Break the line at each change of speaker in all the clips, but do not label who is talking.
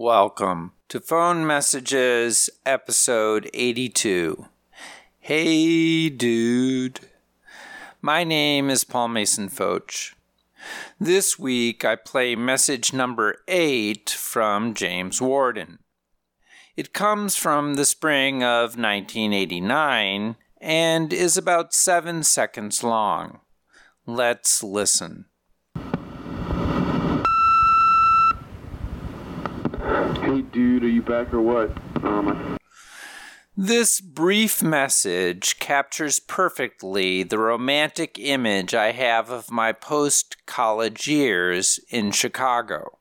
Welcome to Phone Messages, episode 82. Hey, dude. My name is Paul Mason Fotsch. This week I play message number 8 from James Warden. It comes from the spring of 1989 and is about 7 seconds long. Let's listen.
Hey, dude, are you back or what? Um,
This brief message captures perfectly the romantic image I have of my post college years in Chicago.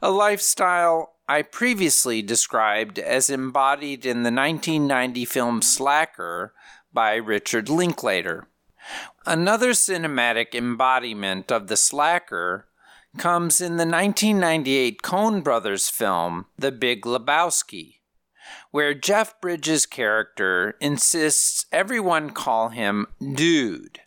A lifestyle I previously described as embodied in the 1990 film Slacker by Richard Linklater. Another cinematic embodiment of the slacker comes in the 1998 Coen Brothers film The Big Lebowski, where Jeff Bridges' character insists everyone call him Dude.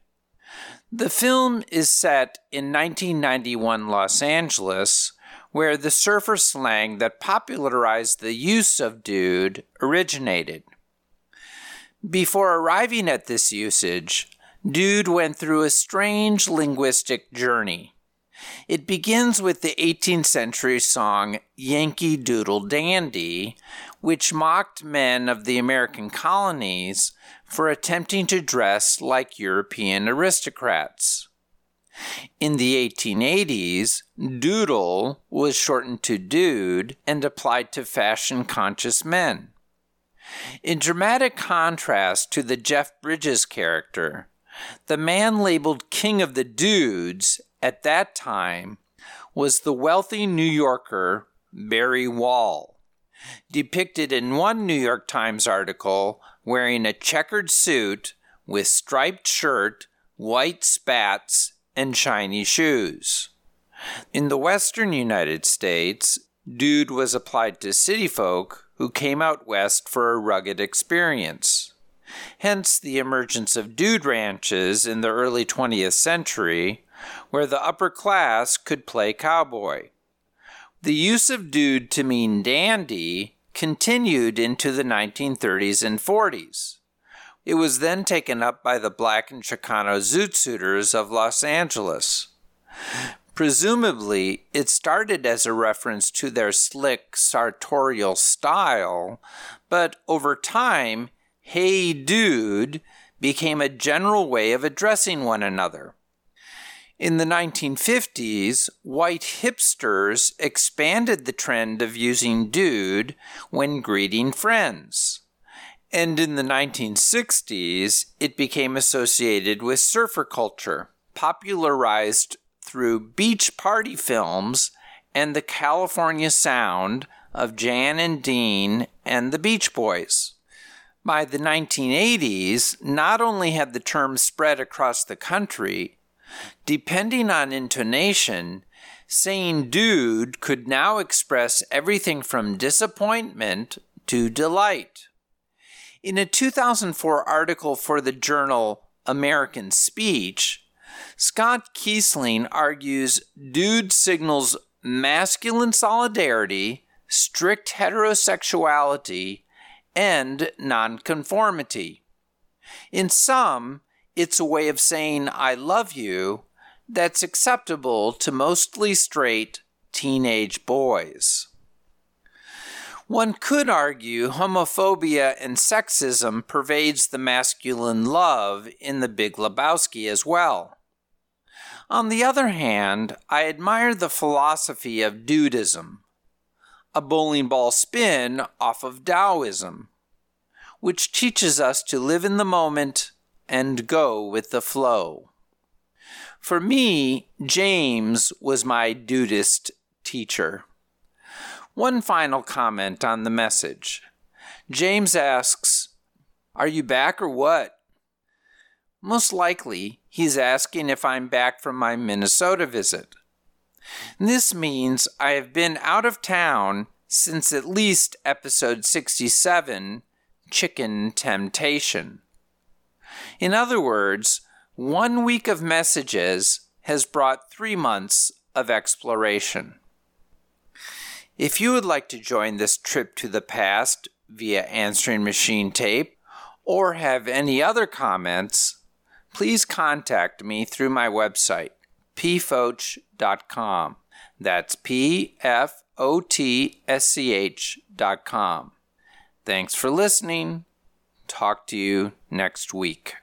The film is set in 1991 Los Angeles, where the surfer slang that popularized the use of dude originated. Before arriving at this usage, dude went through a strange linguistic journey. It begins with the 18th century song Yankee Doodle Dandy, which mocked men of the American colonies for attempting to dress like European aristocrats. In the 1880s, doodle was shortened to dude and applied to fashion conscious men. In dramatic contrast to the Jeff Bridges character, the man labeled King of the Dudes at that time was the wealthy New Yorker Berry Wall, depicted in one New York Times article wearing a checkered suit with striped shirt, white spats, and shiny shoes. In the western United States, dude was applied to city folk who came out west for a rugged experience. Hence the emergence of dude ranches in the early 20th century, where the upper class could play cowboy. The use of dude to mean dandy continued into the 1930s and 40s. It was then taken up by the black and Chicano zoot suiters of Los Angeles. Presumably, it started as a reference to their slick, sartorial style, but over time, hey dude became a general way of addressing one another. In the 1950s, white hipsters expanded the trend of using dude when greeting friends. And in the 1960s, it became associated with surfer culture, popularized through beach party films and the California sound of Jan and Dean and the Beach Boys. By the 1980s, not only had the term spread across the country, depending on intonation, saying dude could now express everything from disappointment to delight. In a 2004 article for the journal American Speech, Scott Kiesling argues dude signals masculine solidarity, strict heterosexuality, and nonconformity. In some, it's a way of saying I love you that's acceptable to mostly straight teenage boys. One could argue homophobia and sexism pervades the masculine love in the Big Lebowski as well. On the other hand, I admire the philosophy of dudism, a bowling ball spin off of Taoism, which teaches us to live in the moment and go with the flow. For me, James was my dudist teacher. One final comment on the message. James asks, Are you back or what? Most likely, he's asking if I'm back from my Minnesota visit. This means I have been out of town since at least episode 67 Chicken Temptation. In other words, one week of messages has brought three months of exploration. If you would like to join this trip to the past via answering machine tape or have any other comments, please contact me through my website, pfotsch.com. That's P F O T S C H.com. Thanks for listening. Talk to you next week.